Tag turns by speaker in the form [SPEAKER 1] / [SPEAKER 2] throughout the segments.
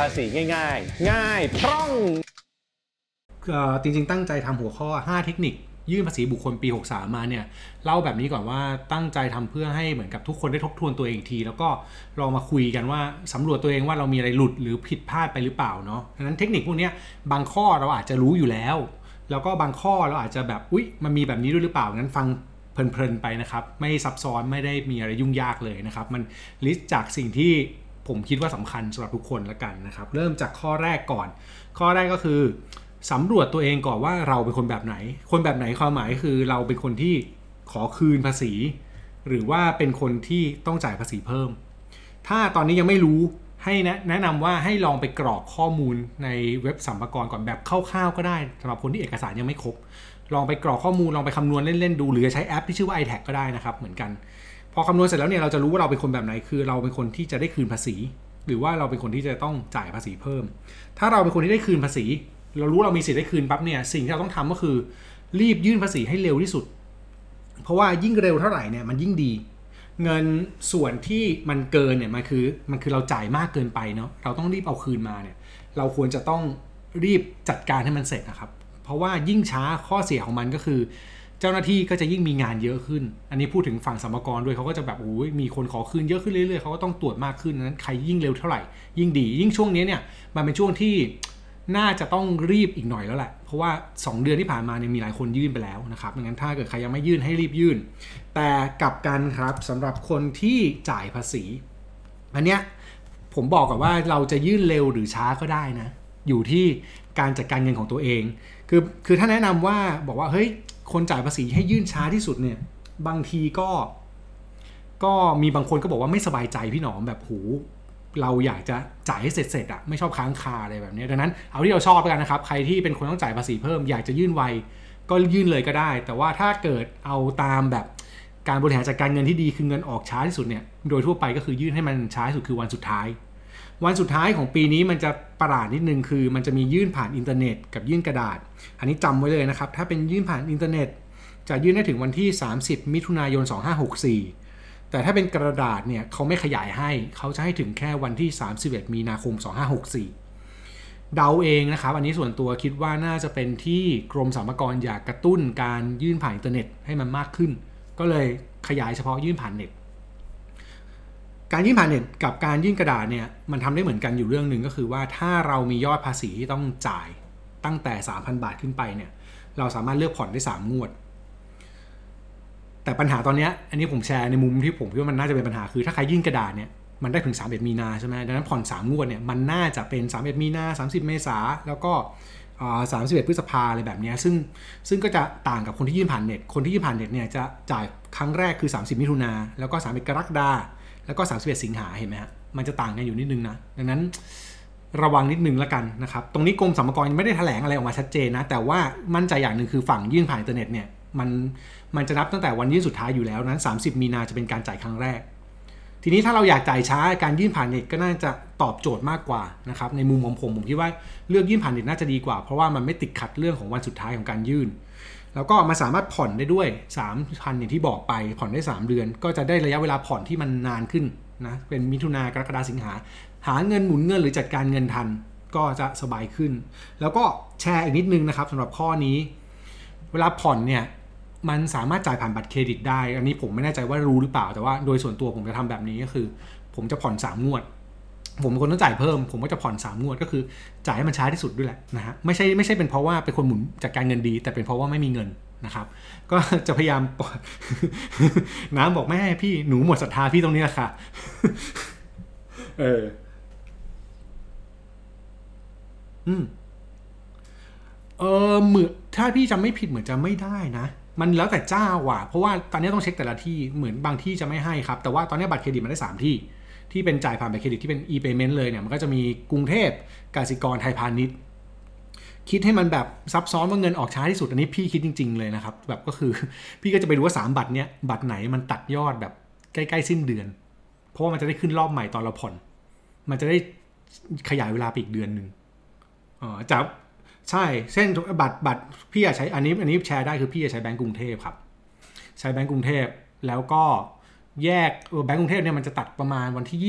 [SPEAKER 1] ภาษีง่าย ๆ ง่ายพร่อง
[SPEAKER 2] เอ่อจริงๆ ตั้งใจทำหัวข้อ 5 เทคนิค ยื่นภาษีบุคคลปี 63 มาเนี่ยเล่าแบบนี้ก่อนว่าตั้งใจทำเพื่อให้เหมือนกับทุกคนได้ทบทวนตัวเองอีกที แล้วก็ลองมาคุยกันว่าสำรวจตัวเองว่าเรามีอะไรหลุดหรือผิดพลาดไปหรือเปล่าเนาะดังนั้นเทคนิคพวกเนี้ยบางข้อเราอาจจะรู้อยู่แล้ว แล้วก็บางข้อเราอาจจะแบบอุ๊ยมันมีแบบนี้ด้วยหรือเปล่างั้นฟังเพลินๆไปนะครับ ไม่ซับซ้อนไม่ได้มีอะไรยุ่งยากเลยนะครับ มันลิสต์จากสิ่งที่ ผมคิดว่าสำคัญสำหรับทุกคนละกันนะครับ เริ่มจากข้อแรกก่อน ข้อแรกก็คือสำรวจตัวเองก่อนว่าเราเป็นคนแบบไหน คนแบบไหนความหมายคือเราเป็นคนที่ขอคืนภาษี หรือว่าเป็นคนที่ต้องจ่ายภาษีเพิ่ม ถ้าตอนนี้ยังไม่รู้ให้แนะนะนำว่าให้ลองไปกรอกข้อมูลในเว็บสัมภากรก่อนแบบคร่าวๆก็ได้สำหรับคนที่เอกสารยังไม่ครบ ลองไปกรอกข้อมูลลองไปคำนวณเล่นๆดู หรือจะใช้แอปที่ชื่อว่า iTag ก็ได้นะครับเหมือนกัน พอคำนวณเสร็จแล้วเนี่ยเราจะรู้ว่าเราเป็นคนแบบไหน คือเราเป็นคนที่จะได้คืนภาษี หรือว่าเราเป็นคนที่จะต้องจ่ายภาษีเพิ่ม ถ้าเราเป็นคนที่ได้คืนภาษี เรารู้เรามีสิทธิ์ได้คืนปั๊บเนี่ยสิ่งที่เราต้องทำก็คือ รีบยื่นภาษีให้เร็วที่สุด เพราะว่ายิ่งเร็วเท่าไหร่เนี่ยมันยิ่งดี เงินส่วนที่มันเกินเนี่ยมันคือมันคือเราจ่ายมากเกินไปเนาะเราต้องรีบเอาคืนมาเนี่ยเราควรจะต้องรีบจัดการให้มันเสร็จนะครับ เพราะว่ายิ่งช้าข้อเสียของมันก็คือ เจ้าหน้าที่ก็จะยิ่งมีงานเยอะขึ้น อันนี้พูดถึงฝั่งสมกรด้วยเขาก็จะแบบโอ้ยมีคนขอคืนเยอะขึ้นเรื่อยๆเขาก็ต้องตรวจมากขึ้นนั้นใครยิ่งเร็วเท่าไหร่ ยิ่งดี ยิ่งช่วงนี้เนี่ยมันเป็นช่วงที่น่าจะต้องรีบอีกหน่อยแล้วแหละเพราะว่า 2 เดือนที่ผ่านมาเนี่ยมีหลายคนยื่นไปแล้วนะครับดังนั้นถ้าเกิดใครยังไม่ยื่นให้รีบยื่น แต่กลับกันครับสำหรับคนที่จ่ายภาษี อันเนี้ยผมบอกก่อนว่าเราจะยื่นเร็วหรือช้าก็ได้นะ อยู่ที่การจัดการเงินของตัวเอง คือคือถ้าแนะนำว่าบอกว่าเฮ้ย คนจ่ายภาษีให้ยื่นช้าที่สุดเนี่ย บางทีก็ ก็มีบางคนก็บอกว่าไม่สบายใจพี่หนอมแบบหูเราอยากจะจ่ายให้เสร็จๆอะไม่ชอบค้างคาอะไรแบบนี้ดังนั้นเอาที่เราชอบแล้วกันนะครับ ใครที่เป็นคนต้องจ่ายภาษีเพิ่มอยากจะยื่นไวก็ยื่นเลยก็ได้ แต่ว่าถ้าเกิดเอาตามแบบการบริหารจัดการเงินที่ดีคือเงินออกช้าที่สุดเนี่ยโดยทั่วไปก็คือยื่นให้มันช้าที่สุดคือวันสุดท้าย วันสุดท้ายของปีนี้มันจะประหลาดนิดนึงคือ มันจะมียื่นผ่านอินเทอร์เน็ต กับยื่นกระดาษ อันนี้จำไว้เลยนะครับ ถ้าเป็นยื่นผ่านอินเทอร์เน็ต จะยื่นได้ถึงวันที่ 30 มิถุนายน 2564 แต่ถ้าเป็นกระดาษเนี่ยเขาไม่ขยายให้เขาจะให้ถึงแค่วันที่ 31 มีนาคม 2564 เดาเองนะครับ อันนี้ส่วนตัวคิดว่าน่าจะเป็นที่กรมสรรพากรอยากกระตุ้นการยื่นผ่านอินเทอร์เน็ตให้มันมากขึ้น ก็เลยขยายเฉพาะยื่นผ่านเน็ต การยื่นผ่านเน็ตกับการยื่นกระดาษเนี่ยมันทำได้เหมือนกันอยู่เรื่องหนึ่งก็คือว่าถ้าเรามียอดภาษีที่ต้องจ่ายตั้งแต่ 3,000 บาทขึ้นไปเนี่ยเราสามารถเลือกผ่อนได้ 3 งวด แต่ปัญหาตอนนี้อันนี้ผมแชร์ในมุมที่ผมคิดว่ามันน่าจะเป็นปัญหาคือถ้าใครยื่นกระดาษเนี่ยมันได้ถึง31มีนาใช่ไหมดังนั้นผ่อน3งวดเนี่ยมันน่าจะเป็น31มีนา30 เมษาแล้วก็สามสิบเอ็ดพฤษภาอะไรแบบนี้ซึ่งซึ่งก็จะต่างกับคนที่ยื่นผ่านเน็ต คนที่ยื่นผ่านเน็ตเนี่ยจะจ่ายครั้งแรกคือ 30 มิถุนาแล้วก็31กรกฎา แล้วก็ 31 สิงหาเห็นไหมฮะมันจะต่างกันอยู่นิดนึงนะ ดังนั้นระวังนิดนึงแล้วกันนะครับ ตรงนี้กรมสรรพากรไม่ได้แถลงอะไรออกมาชัดเจนนะ แต่ว่ามั่นใจอย่างหนึ่งคือฝั่งยื่นผ่านอินเทอร์เน็ตเนี่ยมันมันจะนับตั้งแต่วันยื่นสุดท้ายอยู่แล้วนั้น 30 มีนาจะเป็นการจ่ายครั้งแรก ทีนี้ถ้าเราอยากจ่ายช้าการยื่นผ่านเน็ตก็น่าจะตอบโจทย์มากกว่านะครับในมุมของผมผมคิดว่าเลือกยื่นผ่านเน็ตน่าจะดีกว่า เพราะว่ามันไม่ติดขัดเรื่องของวันสุดท้ายของการยื่น แล้วก็มาสามารถผ่อนได้ด้วย3พันอย่างที่บอกไปผ่อนได้ 3 เดือน ก็จะได้ระยะเวลาผ่อนที่มันนานขึ้นนะเป็นมิถุนากรกฎาสิงหา หาเงินหมุนเงินหรือจัดการเงินทันก็จะสบายขึ้น แล้วก็แชร์อีกนิดนึงนะครับสำหรับข้อนี้ เวลาผ่อนเนี่ยมันสามารถจ่ายผ่านบัตรเครดิตได้ อันนี้ผมไม่แน่ใจว่ารู้หรือเปล่าแต่ว่าโดยส่วนตัวผมจะทำแบบนี้ก็คือ ผมจะผ่อน 3 งวด ผมเป็นคนต้องจ่ายเพิ่ม ผมก็จะผ่อน 3 งวดก็คือ จ่ายให้มันช้าที่สุดด้วยแหละนะฮะไม่ใช่ไม่ใช่เป็นเพราะว่าเป็นคนหมุนจัดการเงินดี แต่เป็นเพราะว่าไม่มีเงินนะครับ ก็จะพยายามปอน้ำบอกไม่พี่หนูหมดศรัทธาพี่ตรงนี้แหละค่ะเอออืมเออเหมือนถ้าพี่จำไม่ผิดเหมือนจะไม่ได้นะ มันแล้วแต่เจ้าว่ะเพราะว่าตอนนี้ต้องเช็คแต่ละที่เหมือนบางที่จะไม่ให้ครับ แต่ว่าตอนนี้บัตรเครดิตมันได้ 3 ที่ ที่เป็นจ่ายผ่านบัตรเครดิตที่เป็น e-payment เลยเนี่ยมันก็จะมีกรุงเทพกสิกรไทยพาณิชย์คิดให้มันแบบซับซ้อนว่าเงินออกช้าที่สุดอันนี้พี่คิดจริง ๆ เลยนะครับแบบก็คือพี่ก็จะไปดูว่า 3 บัตรเนี้ยบัตรไหนมันตัดยอดแบบใกล้ๆสิ้นเดือน เพราะว่ามันจะได้ขึ้นรอบใหม่ตอนเราผ่อน มันจะได้ขยายเวลาไปอีกเดือนหนึ่งอ๋อจากใช่เส้นบัตรบัตรพี่อยากใช้อันนี้อันนี้แชร์ได้คือพี่จะใช้แบงก์กรุงเทพครับ ใช้แบงก์กรุงเทพแล้วก็ แยกแบงก์กรุงเทพเนี่ยมันจะตัดประมาณวันที่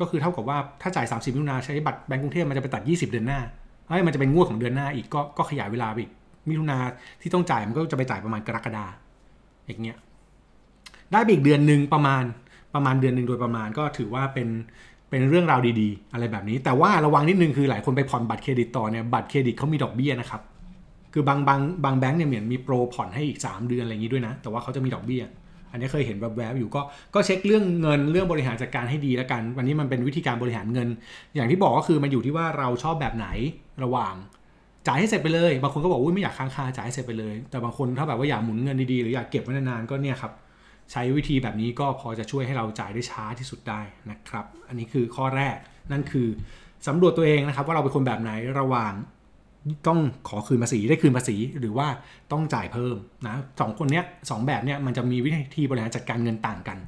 [SPEAKER 2] ก็คือเท่ากับว่าถ้าจ่าย 30มิถุนาใช้บัตรแบงก์กรุงเทพมันจะไปตัด 20 เดือนหน้าเอ้ยมันจะเป็นงวดของเดือนหน้าอีกก็ก็ขยายเวลาไปอีกมิถุนาที่ต้องจ่ายมันก็จะไปจ่ายประมาณกรกฎาอย่างเงี้ยได้ไปอีกเดือนหนึ่งประมาณประมาณเดือนหนึ่งโดยประมาณก็ถือว่าเป็นเป็นเรื่องราวดีๆ อะไรแบบนี้ แต่ว่าระวังนิดนึงคือหลายคนไปผ่อนบัตรเครดิตต่อเนี่ยบัตรเครดิตเขามีดอกเบี้ยนะครับคือบางบางบางแบงก์เนี่ยเหมือนมีโปรผ่อนให้อีก 3 เดือนอะไรอย่างนี้ด้วยนะ แต่ว่าเขาจะมีดอกเบี้ย อันนี้เคยเห็นแวบๆอยู่ก็ก็เช็คเรื่องเงินเรื่องบริหารจัดการให้ดีแล้วกัน วันนี้มันเป็นวิธีการบริหารเงิน อย่างที่บอกก็คือมันอยู่ที่ว่าเราชอบแบบไหนระหว่างจ่ายให้เสร็จไปเลย บางคนก็บอกว่าไม่อยากค้างคาจ่ายให้เสร็จไปเลย แต่บางคนถ้าแบบว่าอยากหมุนเงินดีๆหรืออยากเก็บไว้นานๆก็เนี่ยครับใช้วิธีแบบนี้ก็พอจะช่วยให้เราจ่ายได้ช้าที่สุดได้นะครับ อันนี้คือข้อแรกนั่นคือสำรวจตัวเองนะครับว่าเราเป็นคนแบบไหนระหว่าง ต้องขอคืนภาษีได้คืนภาษีหรือว่าต้องจ่ายเพิ่มนะสองคนเนี้ยสองแบบเนี้ยมันจะมีวิธีบริหารจัดการเงินต่างกัน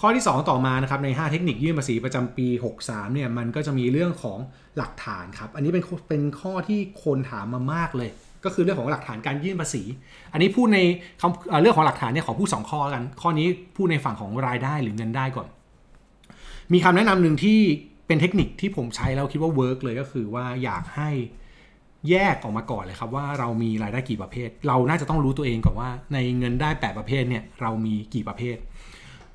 [SPEAKER 2] ข้อที่ 2 ต่อมานะครับใน 5 เทคนิคยื่นภาษีประจำปี 63เนี่ยมันก็จะมีเรื่องของหลักฐานครับอันนี้เป็นเป็นข้อที่คนถามมามากเลย ก็คือเรื่องของหลักฐานการยื่นภาษี อันนี้พูดในคำเรื่องของหลักฐานเนี่ยขอพูด 2 ข้อกัน ข้อนี้พูดในฝั่งของรายได้หรือเงินได้ก่อน มีคำแนะนำหนึ่งที่เป็นเทคนิคที่ผมใช้แล้วคิดว่า work เลยก็คือว่าอยากให้ แยกออกมาก่อนเลยครับว่าเรามีรายได้กี่ประเภท เราน่าจะต้องรู้ตัวเองก่อนว่า ในเงินได้ 8 ประเภทเนี่ยเรามีกี่ประเภท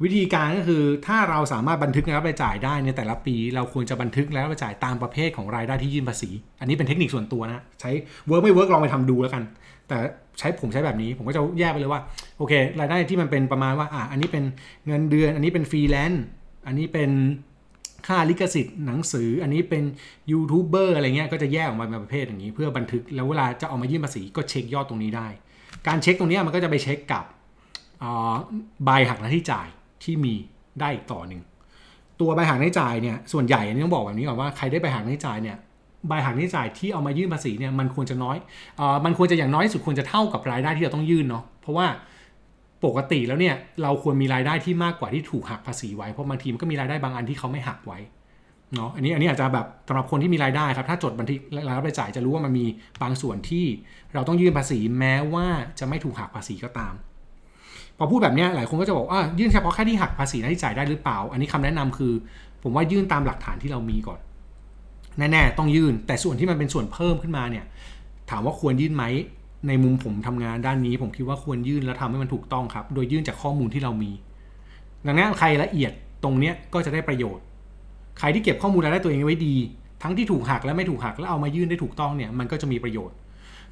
[SPEAKER 2] วิธีการก็คือถ้าเราสามารถบันทึกรายรับรายจ่ายได้ในแต่ละปี เราควรจะบันทึกรายรับรายจ่ายตามประเภทของรายได้ที่ยื่นภาษี อันนี้เป็นเทคนิคส่วนตัวนะใช้ work ไม่ work ลองไปทำดูแล้วกัน แต่ใช้ผมใช้แบบนี้ ผมก็จะแยกไปเลยว่าโอเค รายได้ที่มันเป็นประมาณว่าอะอันนี้เป็นเงินเดือน อันนี้เป็นฟรีแลนซ์อันนี้เป็น ค่าลิขสิทธิ์หนังสือ อันนี้เป็นยูทูบเบอร์อะไรเงี้ยก็จะแยกออกมาเป็นประเภทอย่างนี้ เพื่อบันทึกแล้วเวลาจะเอามายื่นภาษีก็เช็คยอดตรงนี้ได้ การเช็คตรงนี้มันก็จะไปเช็คกับใบหักหน้าที่จ่ายที่มีได้อีกต่อหนึ่งตัวใบหัก ณ ที่จ่ายเนี่ยส่วนใหญ่อันนี้ต้องบอกแบบนี้ก่อนว่าใครได้ใบหัก ณ ที่จ่ายเนี่ยใบหัก ณ ที่จ่ายที่เอามายื่นภาษีเนี่ยมันควรจะน้อยอมันควรจะอย่างน้อยสุดควรจะเท่ากับรายได้ที่เราต้องยื่นเนาะเพราะว่า ปกติแล้วเนี่ยเราควรมีรายได้ที่มากกว่าที่ถูกหักภาษีไว้เพราะบางทีมันก็มีรายได้บางอันที่เขาไม่หักไว้เนาะอันนี้อันนี้อาจจะแบบสำหรับคนที่มีรายได้ครับถ้าจดบันทึกรายรับรายจ่ายจะรู้ว่ามันมีบางส่วนที่เราต้องยื่นภาษีแม้ว่าจะไม่ถูกหักภาษีก็ตาม พอพูดแบบนี้หลายคนก็จะบอกว่ายื่นเฉพาะแค่ที่หักภาษีน้าที่จ่ายได้หรือเปล่า อันนี้คำแนะนำคือ ผมว่ายื่นตามหลักฐานที่เรามีก่อนแน่ๆต้องยื่น แต่ส่วนที่มันเป็นส่วนเพิ่มขึ้นมาเนี่ยถามว่าควรยื่นไหม ในมุมผมทำงานด้านนี้ ผมคิดว่าควรยื่นแล้วทำให้มันถูกต้องครับ โดยยื่นจากข้อมูลที่เรามี ดังนั้นใครละเอียดตรงเนี้ยก็จะได้ประโยชน์ ใครที่เก็บข้อมูลรายได้ตัวเองไว้ดี ทั้งที่ถูกหักและไม่ถูกหักแล้วเอามายื่นได้ถูกต้องเนี่ยมันก็จะมีประโยชน์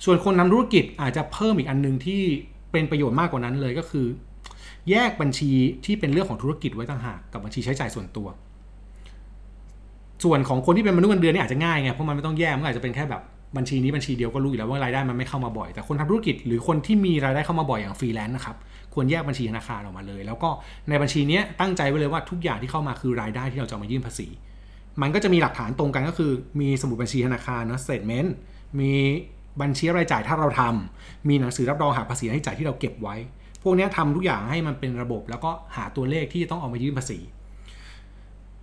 [SPEAKER 2] ส่วนคนนำธุรกิจอาจจะเพิ่มอีกอันหนึงที่เป็นประโยชน์มากกว่านั้นเลยก็คือ แยกบัญชีที่เป็นเรื่องของธุรกิจไว้ต่างหากกับบัญชีใช้จ่ายส่วนตัว ส่วนของคนที่เป็นมนุษย์เงินเดือนนี่อาจจะง่ายไงเพราะมันไม่ต้องแยกมันอาจจะเป็นแค่แบบ บัญชีนี้บัญชีเดียวก็รู้อยู่แล้วว่ารายได้มันไม่เข้ามาบ่อย แต่คนทำธุรกิจหรือคนที่มีรายได้เข้ามาบ่อยอย่างฟรีแลนซ์นะครับควรแยกบัญชีธนาคารออกมาเลย แล้วก็ในบัญชีนี้ตั้งใจไว้เลยว่าทุกอย่างที่เข้ามาคือรายได้ที่เราจะมายื่นภาษี มันก็จะมีหลักฐานตรงกันก็คือมีสมุดบัญชีธนาคารนะ statement มีบัญชีรายจ่ายถ้าเราทำมีหนังสือรับรองหักภาษี ณ ที่จ่ายที่เราเก็บไว้ พวกเนี้ยทำทุกอย่างให้มันเป็นระบบ แล้วก็หาตัวเลขที่จะต้องเอามายื่นภาษี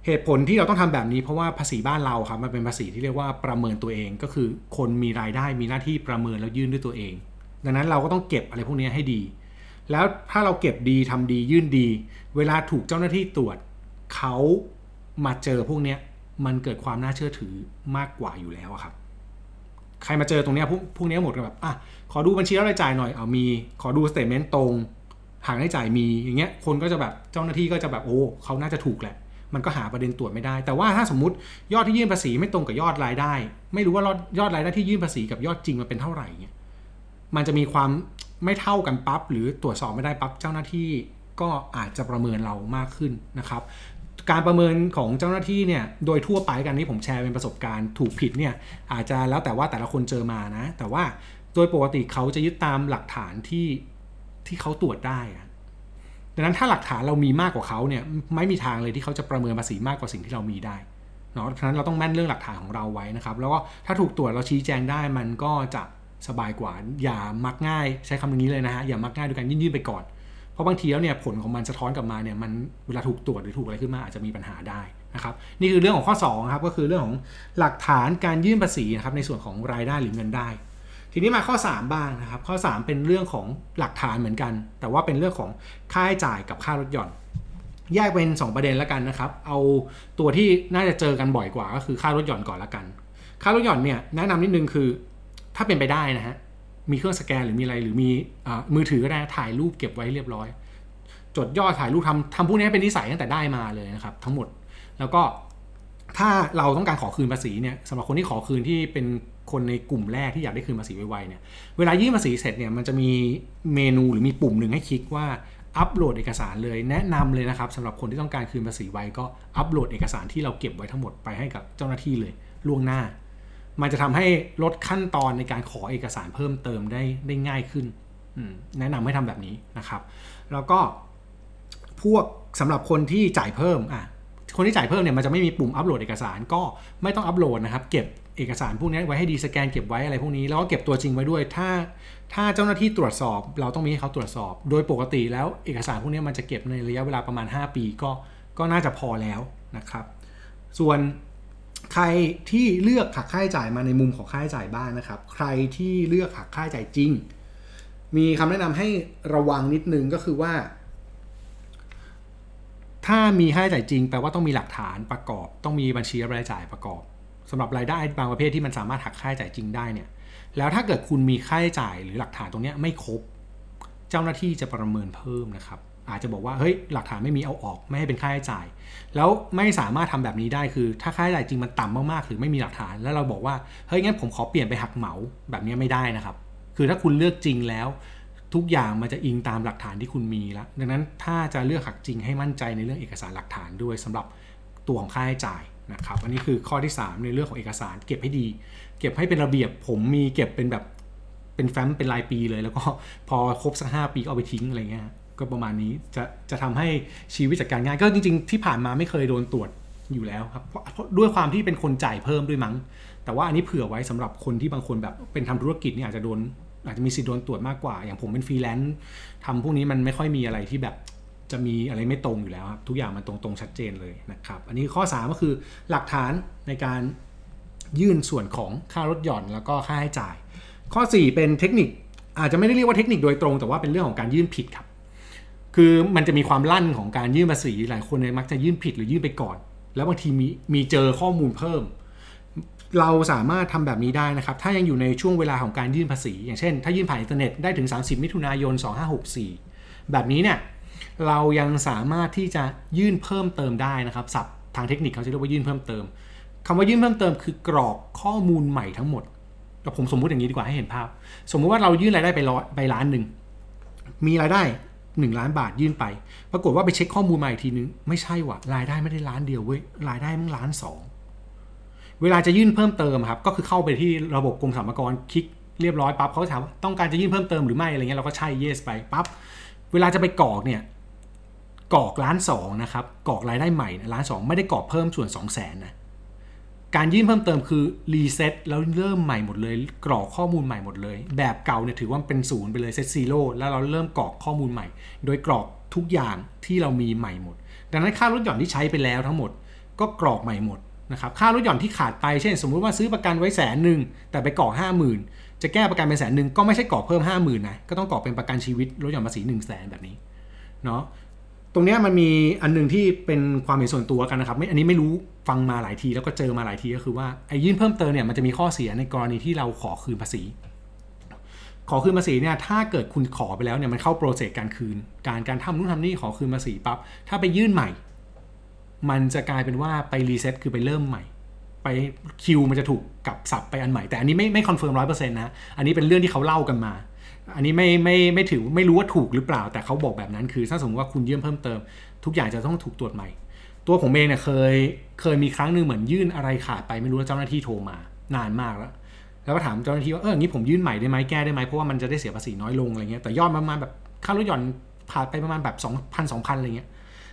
[SPEAKER 2] เหตุผลที่เราต้องทำแบบนี้เพราะว่าภาษีบ้านเราครับมันเป็นภาษีที่เรียกว่าประเมินตัวเองก็คือ คนมีรายได้มีหน้าที่ประเมินแล้วยื่นด้วยตัวเอง ดังนั้นเราก็ต้องเก็บอะไรพวกนี้ให้ดี แล้วถ้าเราเก็บดีทำดียื่นดี เวลาถูกเจ้าหน้าที่ตรวจเขามาเจอพวกนี้มันเกิดความน่าเชื่อถือมากกว่าอยู่แล้วครับ ใครมาเจอตรงนี้พวกพวกนี้หมดกันแบบอะขอดูบัญชีรายจ่ายหน่อยเอามี ขอดู statement ตรงหารายจ่ายมีอย่างเงี้ยคนก็จะแบบเจ้าหน้าที่ก็จะแบบโอ้เขาน่าจะถูกแหละ มันก็หาประเด็นตรวจไม่ได้ แต่ว่าถ้าสมมติยอดที่ยื่นภาษีไม่ตรงกับยอดรายได้ ไม่รู้ว่ายอดยอดรายได้ที่ยื่นภาษีกับยอดจริงมันเป็นเท่าไหร่เงี้ยมันจะมีความไม่เท่ากันปั๊บหรือตรวจสอบไม่ได้ปั๊บเจ้าหน้าที่ก็อาจจะประเมินเรามากขึ้นนะครับ การประเมินของเจ้าหน้าที่เนี่ยโดยทั่วไปกันที่ผมแชร์เป็นประสบการณ์ถูกผิดเนี่ยอาจจะแล้วแต่ว่าแต่ละคนเจอมานะ แต่ว่าโดยปกติเขาจะยึดตามหลักฐานที่ที่เขาตรวจได้อะ ดังนั้นถ้าหลักฐานเรามีมากกว่าเขาเนี่ยไม่มีทางเลยที่เขาจะประเมินภาษีมากกว่าสิ่งที่เรามีได้เนาะฉะนั้นเราต้องแม่นเรื่องหลักฐานของเราไว้นะครับ แล้วก็ถ้าถูกตรวจเราชี้แจงได้มันก็จะสบายกว่าอย่ามักง่ายใช้คำนี้เลยนะฮะอย่ามักง่ายด้วยการยื่นๆไปก่อน เพราะบางทีแล้วเนี่ยผลของมันสะท้อนกลับมาเนี่ยมันเวลาถูกตรวจหรือถูกอะไรขึ้นมาอาจจะมีปัญหาได้นะครับนี่คือเรื่องของข้อ2ครับก็คือเรื่องของหลักฐานการยื่นภาษีนะครับในส่วนของรายได้หรือเงินได้ ทีนี้มาข้อ 3 บ้างนะครับ ข้อ 3 เป็นเรื่องของหลักฐานเหมือนกัน แต่ว่าเป็นเรื่องของค่าใช้จ่ายกับค่ารถหย่อนแยกเป็น 2 ประเด็นแล้วกันนะครับ เอาตัวที่น่าจะเจอกันบ่อยกว่าก็คือค่ารถหย่อนก่อนละกัน ค่ารถหย่อนเนี่ยแนะนำนิดนึงคือถ้าเป็นไปได้นะฮะ มีเครื่องสแกนหรือมีอะไรหรือมีอมือถือก็ได้ถ่ายรูปเก็บไว้เรียบร้อย จดยอดถ่ายรูปทำทำพวกนี้เป็นนิสัยตั้งแต่ได้มาเลยนะครับ ทั้งหมด แล้วก็ถ้าเราต้องการขอคืนภาษีเนี่ยสำหรับคนที่ขอคืนที่เป็น คนในกลุ่มแรกที่อยากได้คืนภาษีไวๆเนี่ยเวลายื่นภาษีเสร็จเนี่ยมันจะมีเมนูหรือมีปุ่มหนึ่งให้คลิกว่าอัปโหลดเอกสารเลยแนะนำเลยนะครับสำหรับคนที่ต้องการคืนภาษีไวก็อัปโหลดเอกสารที่เราเก็บไว้ทั้งหมดไปให้กับเจ้าหน้าที่เลยล่วงหน้า มันจะทำให้ลดขั้นตอนในการขอเอกสารเพิ่มเติมได้ได้ง่ายขึ้นอืมแนะนำให้ทำแบบนี้นะครับ แล้วก็พวกสำหรับคนที่จ่ายเพิ่มอะคนที่จ่ายเพิ่มเนี่ยมันจะไม่มีปุ่มอัปโหลดเอกสารก็ไม่ต้องอัปโหลดนะครับ เก็บ เอกสารพวกนี้ไว้ให้ดีสแกนเก็บไว้อะไรพวกนี้แล้วก็เก็บตัวจริงไว้ด้วย ถ้าถ้าเจ้าหน้าที่ตรวจสอบ เราต้องมีให้เขาตรวจสอบ โดยปกติแล้วเอกสารพวกนี้มันจะเก็บในระยะเวลาประมาณ 5 ปีก็ก็น่าจะพอแล้วนะครับ ส่วนใครที่เลือกหักค่าใช้จ่ายมาในมุมของค่าใช้จ่ายบ้างนะครับ ใครที่เลือกหักค่าใช้จ่ายจริง มีคำแนะนำให้ระวังนิดนึงก็คือว่า ถ้ามีค่าใช้จ่ายจริงแปลว่าต้องมีหลักฐานประกอบ ต้องมีบัญชีรายจ่ายประกอบ สำหรับรายได้บางประเภทที่มันสามารถหักค่าใช้จ่ายจริงได้เนี่ย แล้วถ้าเกิดคุณมีค่าใช้จ่ายหรือหลักฐานตรงนี้ไม่ครบ เจ้าหน้าที่จะประเมินเพิ่มนะครับ อาจจะบอกว่าเฮ้ยหลักฐานไม่มีเอาออกไม่ให้เป็นค่าใช้จ่าย แล้วไม่สามารถทำแบบนี้ได้คือ ถ้าค่าใช้จ่ายจริงมันต่ำมากๆ หรือไม่มีหลักฐาน แล้วเราบอกว่าเฮ้ยงั้นผมขอเปลี่ยนไปหักเหมาแบบนี้ไม่ได้นะครับ คือถ้าคุณเลือกจริงแล้วทุกอย่างมันจะอิงตามหลักฐานที่คุณมีแล้วดังนั้นถ้าจะเลือกหักจริงให้มั่นใจในเรื่องเอกสารหลักฐานด้วยสำหรับตัวของค่าใช้จ่าย นะครับอันนี้คือข้อที่ 3 ในเรื่องของเอกสารเก็บให้ดี เก็บให้เป็นระเบียบผมมีเก็บเป็นแบบเป็นแฟ้มเป็นรายปีเลย แล้วก็พอครบสักห้าปีเอาไปทิ้งอะไรเงี้ยก็ประมาณนี้จะจะทำให้ชีวิตจัดการง่ายก็จริง ๆ ที่ผ่านมาไม่เคยโดนตรวจอยู่แล้วครับเพราะด้วยความที่เป็นคนจ่ายเพิ่มด้วยมั้ง แต่ว่าอันนี้เผื่อไว้สำหรับคนที่บางคนแบบเป็นทำธุรกิจเนี่ยอาจจะโดนอาจจะมีสิทธิ์โดนตรวจมากกว่า อย่างผมเป็นฟรีแลนซ์ทำพวกนี้มันไม่ค่อยมีอะไรที่แบบ จะมีอะไรไม่ตรงอยู่แล้วครับทุกอย่างมันตรงๆชัดเจนเลยนะครับ อันนี้ข้อ 3 ก็คือหลักฐานในการยื่นส่วนของค่าลดหย่อนแล้วก็ค่าใช้จ่าย ข้อ 4 เป็นเทคนิคอาจจะไม่ได้เรียกว่าเทคนิคโดยตรง แต่ว่าเป็นเรื่องของการยื่นผิดครับ คือมันจะมีความลั่นของการยื่นภาษีหลายคนเนี่ยมักจะยื่นผิดหรือยื่นไปก่อน แล้วบางทีมีมีเจอข้อมูลเพิ่ม เราสามารถทำแบบนี้ได้นะครับ ถ้ายังอยู่ในช่วงเวลาของการยื่นภาษี อย่างเช่น ถ้ายื่นผ่านอินเทอร์เน็ตได้ถึง 30 มิถุนายน 2564 แบบนี้เนี่ย เรายังสามารถที่จะยื่นเพิ่มเติมได้นะครับศัพท์ทางเทคนิคเขาจะเรียกว่ายื่นเพิ่มเติมคำว่ายื่นเพิ่มเติมคือกรอกข้อมูลใหม่ทั้งหมดผมสมมุติอย่างนี้ดีกว่าให้เห็นภาพ สมมุติว่าเรายื่นรายได้ไปร้อยไปล้านหนึ่งมีรายได้ 1 ล้านบาทยื่นไป ปรากฏว่าไปเช็คข้อมูลมาอีกทีนึงไม่ใช่ว่ะรายได้ไม่ได้ล้านเดียวเว้ยรายได้มันล้านสองเวลาจะยื่นเพิ่มเติมครับก็คือเข้าไปที่ระบบกรมสรรพากรคลิกเรียบร้อยปั๊บเขาถามต้องการจะยื่นเพิ่มเติมหรือไม่อะไรเงี้ยเราก็ใช่ yes ไปปั๊บ เวลาจะไปกรอกเนี่ยกรอกล้านสองนะครับกรอกรายได้ใหม่ล้านสองไม่ได้กรอกเพิ่มส่วน2 0 0แสนนะการยื่นเพิ่มเติมคือ reset แล้วเริ่มใหม่หมดเลย กรอกข้อมูลใหม่หมดเลย แบบเก่าเนี่ยถือว่าเป็นศูนย์ไปเลย set zero แล้วเราเริ่มกรอกข้อมูลใหม่ โดยกรอกทุกอย่างที่เรามีใหม่หมด ดังนั้นค่าลดหย่อนที่ใช้ไปแล้วทั้งหมด ก็กรอกใหม่หมดนะครับค่าลดหย่อนที่ขาดไปเช่น สมมุติว่าซื้อประกันไว้แสนหนึ่งแต่ไปกรอกห้าหมื่น จะแก้ประกันเป็นแสนหนึ่งก็ไม่ใช่กรอกเพิ่มห้าหมื่นนะก็ต้องกรอกเป็นประกันชีวิตลดหย่อนภาษีหนึ่งแสนแบบนี้เนาะตรงนี้มันมีอันหนึ่งที่เป็นความเห็นส่วนตัวกันนะครับไม่อันนี้ไม่รู้ฟังมาหลายทีแล้วก็เจอมาหลายทีก็คือว่าไอ้ยื่นเพิ่มเติมเนี่ยมันจะมีข้อเสียในกรณีที่เราขอคืนภาษี ขอคืนภาษีเนี่ยถ้าเกิดคุณขอไปแล้วเนี่ยมันเข้า process การคืน การการทำนู่นทำนี่ขอคืนภาษีปั๊บถ้าไปยื่นใหม่ มันจะกลายเป็นว่าไป reset คือไปเริ่มใหม่ ไปคิวมันจะถูกกลับสับไปอันใหม่ แต่อันนี้ไม่ไม่ confirm ร้อยเปอร์เซ็นต์นะอันนี้เป็นเรื่องที่เขาเล่ากันมา อันนี้ไม่ไม่ไม่ถือไม่รู้ว่าถูกหรือเปล่า แต่เขาบอกแบบนั้นคือถ้าสมมติว่าคุณยื่นเพิ่มเติม ทุกอย่างจะต้องถูกตรวจใหม่ ตัวผมเองเนี่ยเคยเคยมีครั้งหนึ่งเหมือนยื่นอะไรขาดไปไม่รู้แล้วเจ้าหน้าที่โทรมานานมากแล้วแล้วก็ถามเจ้าหน้าที่ว่าเอออย่างนี้ผมยื่นใหม่ได้ไหมแก้ได้ไหมเพราะว่ามันจะได้เสียภาษีน้อยลงอะไรเงี้ยแต่ยอดประมาณแบบค่ารถหย่อนผ่านไปประมาณแบบ2 0 0 0 2,000อะไรเงี้ย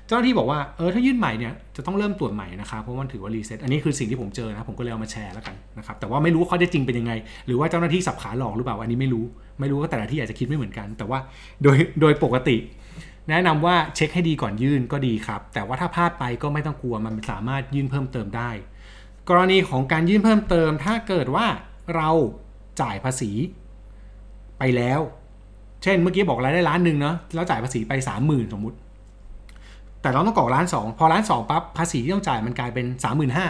[SPEAKER 2] เจ้าหน้าที่บอกว่าเออถ้ายื่นใหม่เนี่ยจะต้องเริ่มตรวจใหม่นะครับเพราะมันถือว่ารีเซ็ตอันนี้คือสิ่งที่ผมเจอนะผมก็เลยเอามาแชร์แล้วกันนะครับแต่ว่าไม่รู้ข้อเท็จจริงเป็นยังไง หรือว่าเจ้าหน้าที่สับขาหลอกหรือเปล่าอันนี้ไม่รู้ ไม่รู้ว่าแต่ละที่อาจจะคิดไม่เหมือนกัน แต่ว่าโดยโดยปกติ แนะนำว่าเช็คให้ดีก่อนยื่นก็ดีครับ แต่ว่าถ้าพลาดไปก็ไม่ต้องกลัวมันสามารถยื่นเพิ่มเติมได้ กรณีของการยื่นเพิ่มเติม ถ้าเกิดว่าเราจ่ายภาษีไปแล้ว เช่นเมื่อกี้บอกรายได้ล้านหนึ่งเนาะแล้วจ่ายภาษีไปสามหมื่นสมมติ แต่เราต้องกรอกล้านสองพอล้านสองปั๊บภาษีที่ต้องจ่ายมันกลายเป็นสามหมื่นห้า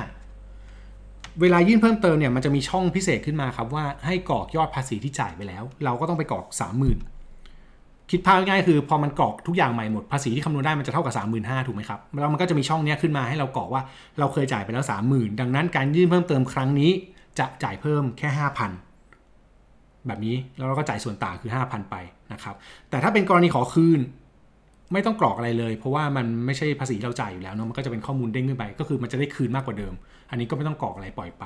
[SPEAKER 2] เวลายื่นเพิ่มเติมเนี่ยมันจะมีช่องพิเศษขึ้นมาครับว่าให้กรอกยอดภาษีที่จ่ายไปแล้ว เราก็ต้องไปกรอกสามหมื่นคิดภาพง่ายคือพอมันกรอกทุกอย่างใหม่หมดภาษีที่คำนวณได้มันจะเท่ากับสามหมื่นห้าถูกไหมครับแล้วมันก็จะมีช่องเนี้ยขึ้นมาให้เรากรอกว่าเราเคยจ่ายไปแล้วสามหมื่นดังนั้นการยื่นเพิ่มเติมครั้งนี้ จะจ่ายเพิ่มแค่ห้าพันแบบนี้แล้วเราก็จ่ายส่วนต่างคือ 5,000 ไปนะครับแต่ถ้าเป็นกรณีขอคืน ไม่ต้องกรอกอะไรเลย เพราะว่ามันไม่ใช่ภาษีที่เราจ่ายอยู่แล้วเนาะมันก็จะเป็นข้อมูลเด้งขึ้นไป ก็คือมันจะได้คืนมากกว่าเดิม อันนี้ก็ไม่ต้องกรอกอะไรปล่อยไป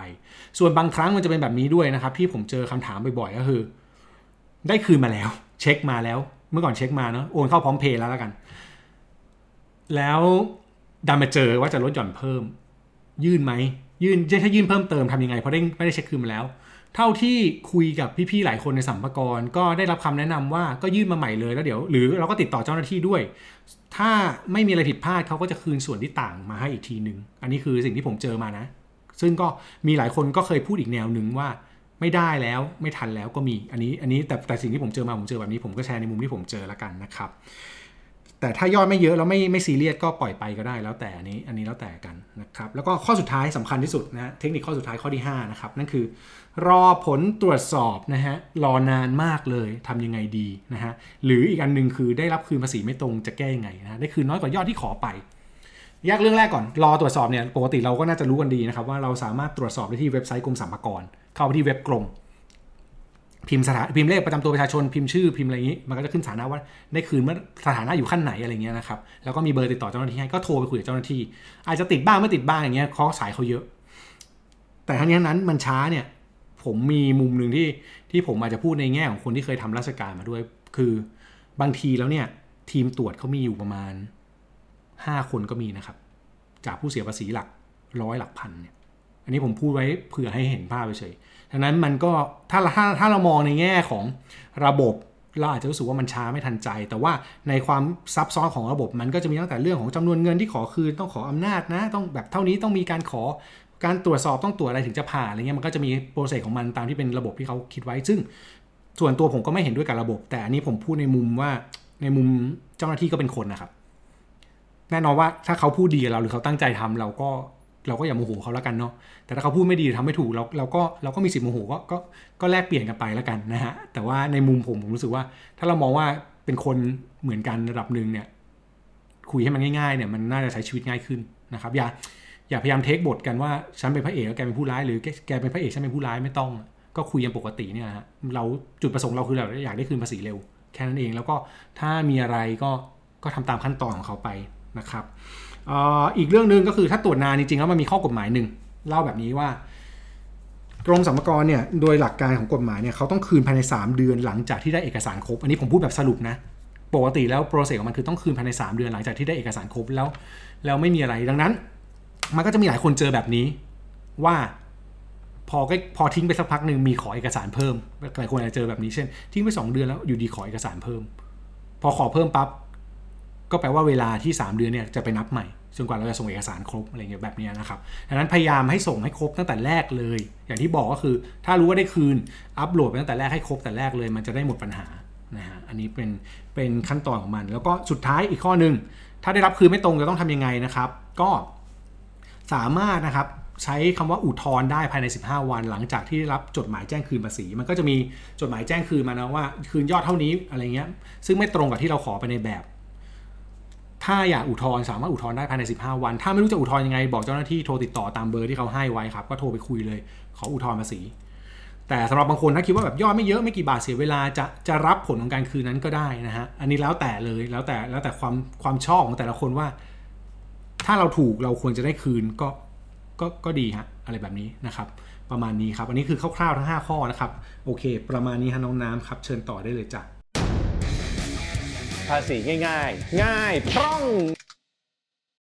[SPEAKER 2] ส่วนบางครั้งมันจะเป็นแบบนี้ด้วยนะครับ ที่ผมเจอคำถามบ่อยๆก็คือ ได้คืนมาแล้ว เช็คมาแล้ว เมื่อก่อนเช็คมาเนาะโอนเข้าพร้อมเพย์แล้วแล้วกัน แล้วดันมาเจอว่าจะลดหย่อนเพิ่ม ยื่นไหมยื่นถ้ายื่นเพิ่มเติมทำยังไงเพราะได้ไม่ได้เช็คคืนมาแล้ว เท่าที่คุยกับพี่ๆหลายคนในสัมภารก็ได้รับคำแนะนำว่าก็ยื่นมาใหม่เลยแล้วเดี๋ยว หรือเราก็ติดต่อเจ้าหน้าที่ด้วย ถ้าไม่มีอะไรผิดพลาดเขาก็จะคืนส่วนที่ต่างมาให้อีกทีหนึ่งอันนี้คือสิ่งที่ผมเจอมานะ ซึ่งก็มีหลายคนก็เคยพูดอีกแนวหนึ่งว่าไม่ได้แล้วไม่ทันแล้วก็มีอันนี้อันนี้แต่แต่สิ่งที่ผมเจอมาผมเจอแบบนี้ผมก็แชร์ในมุมที่ผมเจอแล้วกันนะครับ แต่ถ้ายอดไม่เยอะแล้วไม่ไม่ซีเรียสก็ปล่อยไปก็ได้แล้วแต่อันนี้อันนี้แล้วแต่กันนะครับแล้วก็ข้อสุดท้ายสำคัญที่สุดนะเทคนิคข้อสุดท้ายข้อที่5นะครับนั่นคือ รอผลตรวจสอบนะฮะรอนานมากเลยทำยังไงดีนะฮะหรืออีกอันหนึ่งคือได้รับคืนภาษีไม่ตรงจะแก้ยังไงนะได้คืนน้อยกว่ายอดที่ขอไปแยกเรื่องแรกก่อน รอตรวจสอบเนี่ยปกติเราก็น่าจะรู้กันดีนะครับว่าเราสามารถตรวจสอบได้ที่เว็บไซต์กรมสรรพากรเข้าไปที่เว็บกรม พิมพ์สถานพิมพ์เลขประจำตัวประชาชนพิมพ์ชื่อพิมพ์อะไรอย่างนี้มันก็จะขึ้นสถานะว่าได้คืนเมื่อสถานะอยู่ขั้นไหนอะไรเงี้ยนะครับแล้วก็มีเบอร์ติดต่อเจ้าหน้าที่ให้ก็โทรไปคุยกับเจ้าหน้าที่ อาจจะติดบ้างไม่ติดบ้างอย่างเงี้ยเคาสายเขาเยอะ แต่ทั้งนี้ทั้งนั้นมันช้าเนี่ยผมมีมุมหนึ่งที่ที่ผมอาจจะพูดในแง่ของคนที่เคยทำราชการมาด้วย คือบางทีแล้วเนี่ยทีมตรวจเขามีอยู่ประมาณห้าคนก็มีนะครับ จากผู้เสียภาษีหลักร้อยหลักพันเนี่ย อันนี้ผมพูดไว้เผื่อให้เห็นภาพเฉยดังนั้นมันก็ถ้าถ้าถ้าเรามองในแง่ของระบบเราอาจจะรู้สึกว่ามันช้าไม่ทันใจ แต่ว่าในความซับซ้อนของระบบมันก็จะมีตั้งแต่เรื่องของจำนวนเงินที่ขอคืนต้องขออำนาจนะ ต้องแบบเท่านี้ต้องมีการขอการตรวจสอบต้องตรวจอะไรถึงจะผ่านอะไรเงี้ยมันก็จะมีโปรเซสของมันตามที่เป็นระบบที่เขาคิดไว้ ซึ่ง ส่วนตัวผมก็ไม่เห็นด้วยกับระบบ แต่อันนี้ผมพูดในมุมว่าในมุมเจ้าหน้าที่ก็เป็นคนนะครับ แน่นอนว่าถ้าเขาพูดดีกับเราหรือเขาตั้งใจทำเราก็ เราก็อย่าโมโหเขาแล้วกันเนาะแต่ถ้าเขาพูดไม่ดีหรือทำไม่ถูกเราเราก็เราก็มีสิทธิ์โมโหก็ก็ก็แลกเปลี่ยนกันไปแล้วกันนะฮะแต่ว่าในมุมผมผมรู้สึกว่า ถ้าเรามองว่าเป็นคนเหมือนกันระดับหนึ่งเนี่ยคุยให้มันง่ายๆเนี่ยมันน่าจะใช้ชีวิตง่ายขึ้นนะครับอย่าอย่าพยายามเทคบทกันว่าฉันเป็นพระเอกแล้วแกเป็นผู้ร้ายหรือแกเป็นพระเอกฉันเป็นผู้ร้ายไม่ต้อง ก็คุยกันปกติเนี่ยฮะเราจุดประสงค์เราคือเราอยากได้คืนภาษีเร็ว แค่นั้นเองแล้วก็ถ้ามีอะไรก็ก็ทำตามขั้นตอนของเขาไปนะครับ อีกเรื่องหนึ่งก็คือถ้าตรวจนานจริงๆแล้วมันมีข้อกฎหมายหนึ่งเล่าแบบนี้ว่ากรมสรรพากรเนี่ยโดยหลักการของกฎหมายเนี่ยเขาต้องคืนภายใน 3 เดือนหลังจากที่ได้เอกสารครบ อันนี้ผมพูดแบบสรุปนะปกติแล้วโปรเซสของมันคือต้องคืนภายใน 3 เดือนหลังจากที่ได้เอกสารครบแล้วแล้วไม่มีอะไรดังนั้น มันก็จะมีหลายคนเจอแบบนี้ว่าพอพอทิ้งไปสักพักหนึ่งมีขอเอกสารเพิ่มหลายคนอาจจะเจอแบบนี้เช่น ทิ้งไปสองเดือนแล้วอยู่ดีขอเอกสารเพิ่ม พอขอเพิ่มปั๊บก็แปลว่าเวลาที่ 3 เดือนเนี่ยจะไปนับใหม่ จนกว่าเราจะส่งเอกสารครบอะไรเงี้ยแบบเนี้ยนะครับดังนั้นพยายามให้ส่งให้ครบตั้งแต่แรกเลย อย่างที่บอกก็คือ ถ้ารู้ว่าได้คืนอัปโหลดไปตั้งแต่แรกให้ครบแต่แรกเลย มันจะได้หมดปัญหานะฮะอันนี้เป็นเป็นขั้นตอนของมัน แล้วก็สุดท้ายอีกข้อหนึ่งถ้าได้รับคืนไม่ตรงจะต้องทำยังไงนะครับ ก็สามารถนะครับใช้คำว่าอุทธรณ์ได้ภายใน 15 วันหลังจากที่ได้รับจดหมายแจ้งคืนภาษี มันก็จะมีจดหมายแจ้งคืนมานะว่า คืนยอดเท่านี้อะไรเงี้ยซึ่งไม่ตรงกับที่เราขอไปในแบบ ถ้าอยากอุทธรณ์สามารถอุทธรณ์ได้ภายใน 15 วัน ถ้าไม่รู้จะอุทธรณ์ยังไง บอกเจ้าหน้าที่โทรติดต่อตามเบอร์ที่เขาให้ไว้ครับ ก็โทรไปคุยเลย ขออุทธรณ์ภาษี แต่สำหรับบางคนถ้าคิดว่าแบบยอดไม่เยอะไม่กี่บาทเสียเวลาจะจะรับผลของการคืนนั้นก็ได้นะฮะ อันนี้แล้วแต่เลยแล้วแต่แล้วแต่ความความชอบของแต่ละคนว่า ถ้าเราถูกเราควรจะได้คืนก็ก็ก็ดีฮะอะไรแบบนี้นะครับ ประมาณนี้ครับ อันนี้คือคร่าวๆทั้ง 5 ข้อนะครับ โอเค ประมาณนี้ฮะน้องน้ำครับ เชิญต่อได้เลยจ้ะ
[SPEAKER 1] ภาษีง่าย ๆ ง่ายพร่อง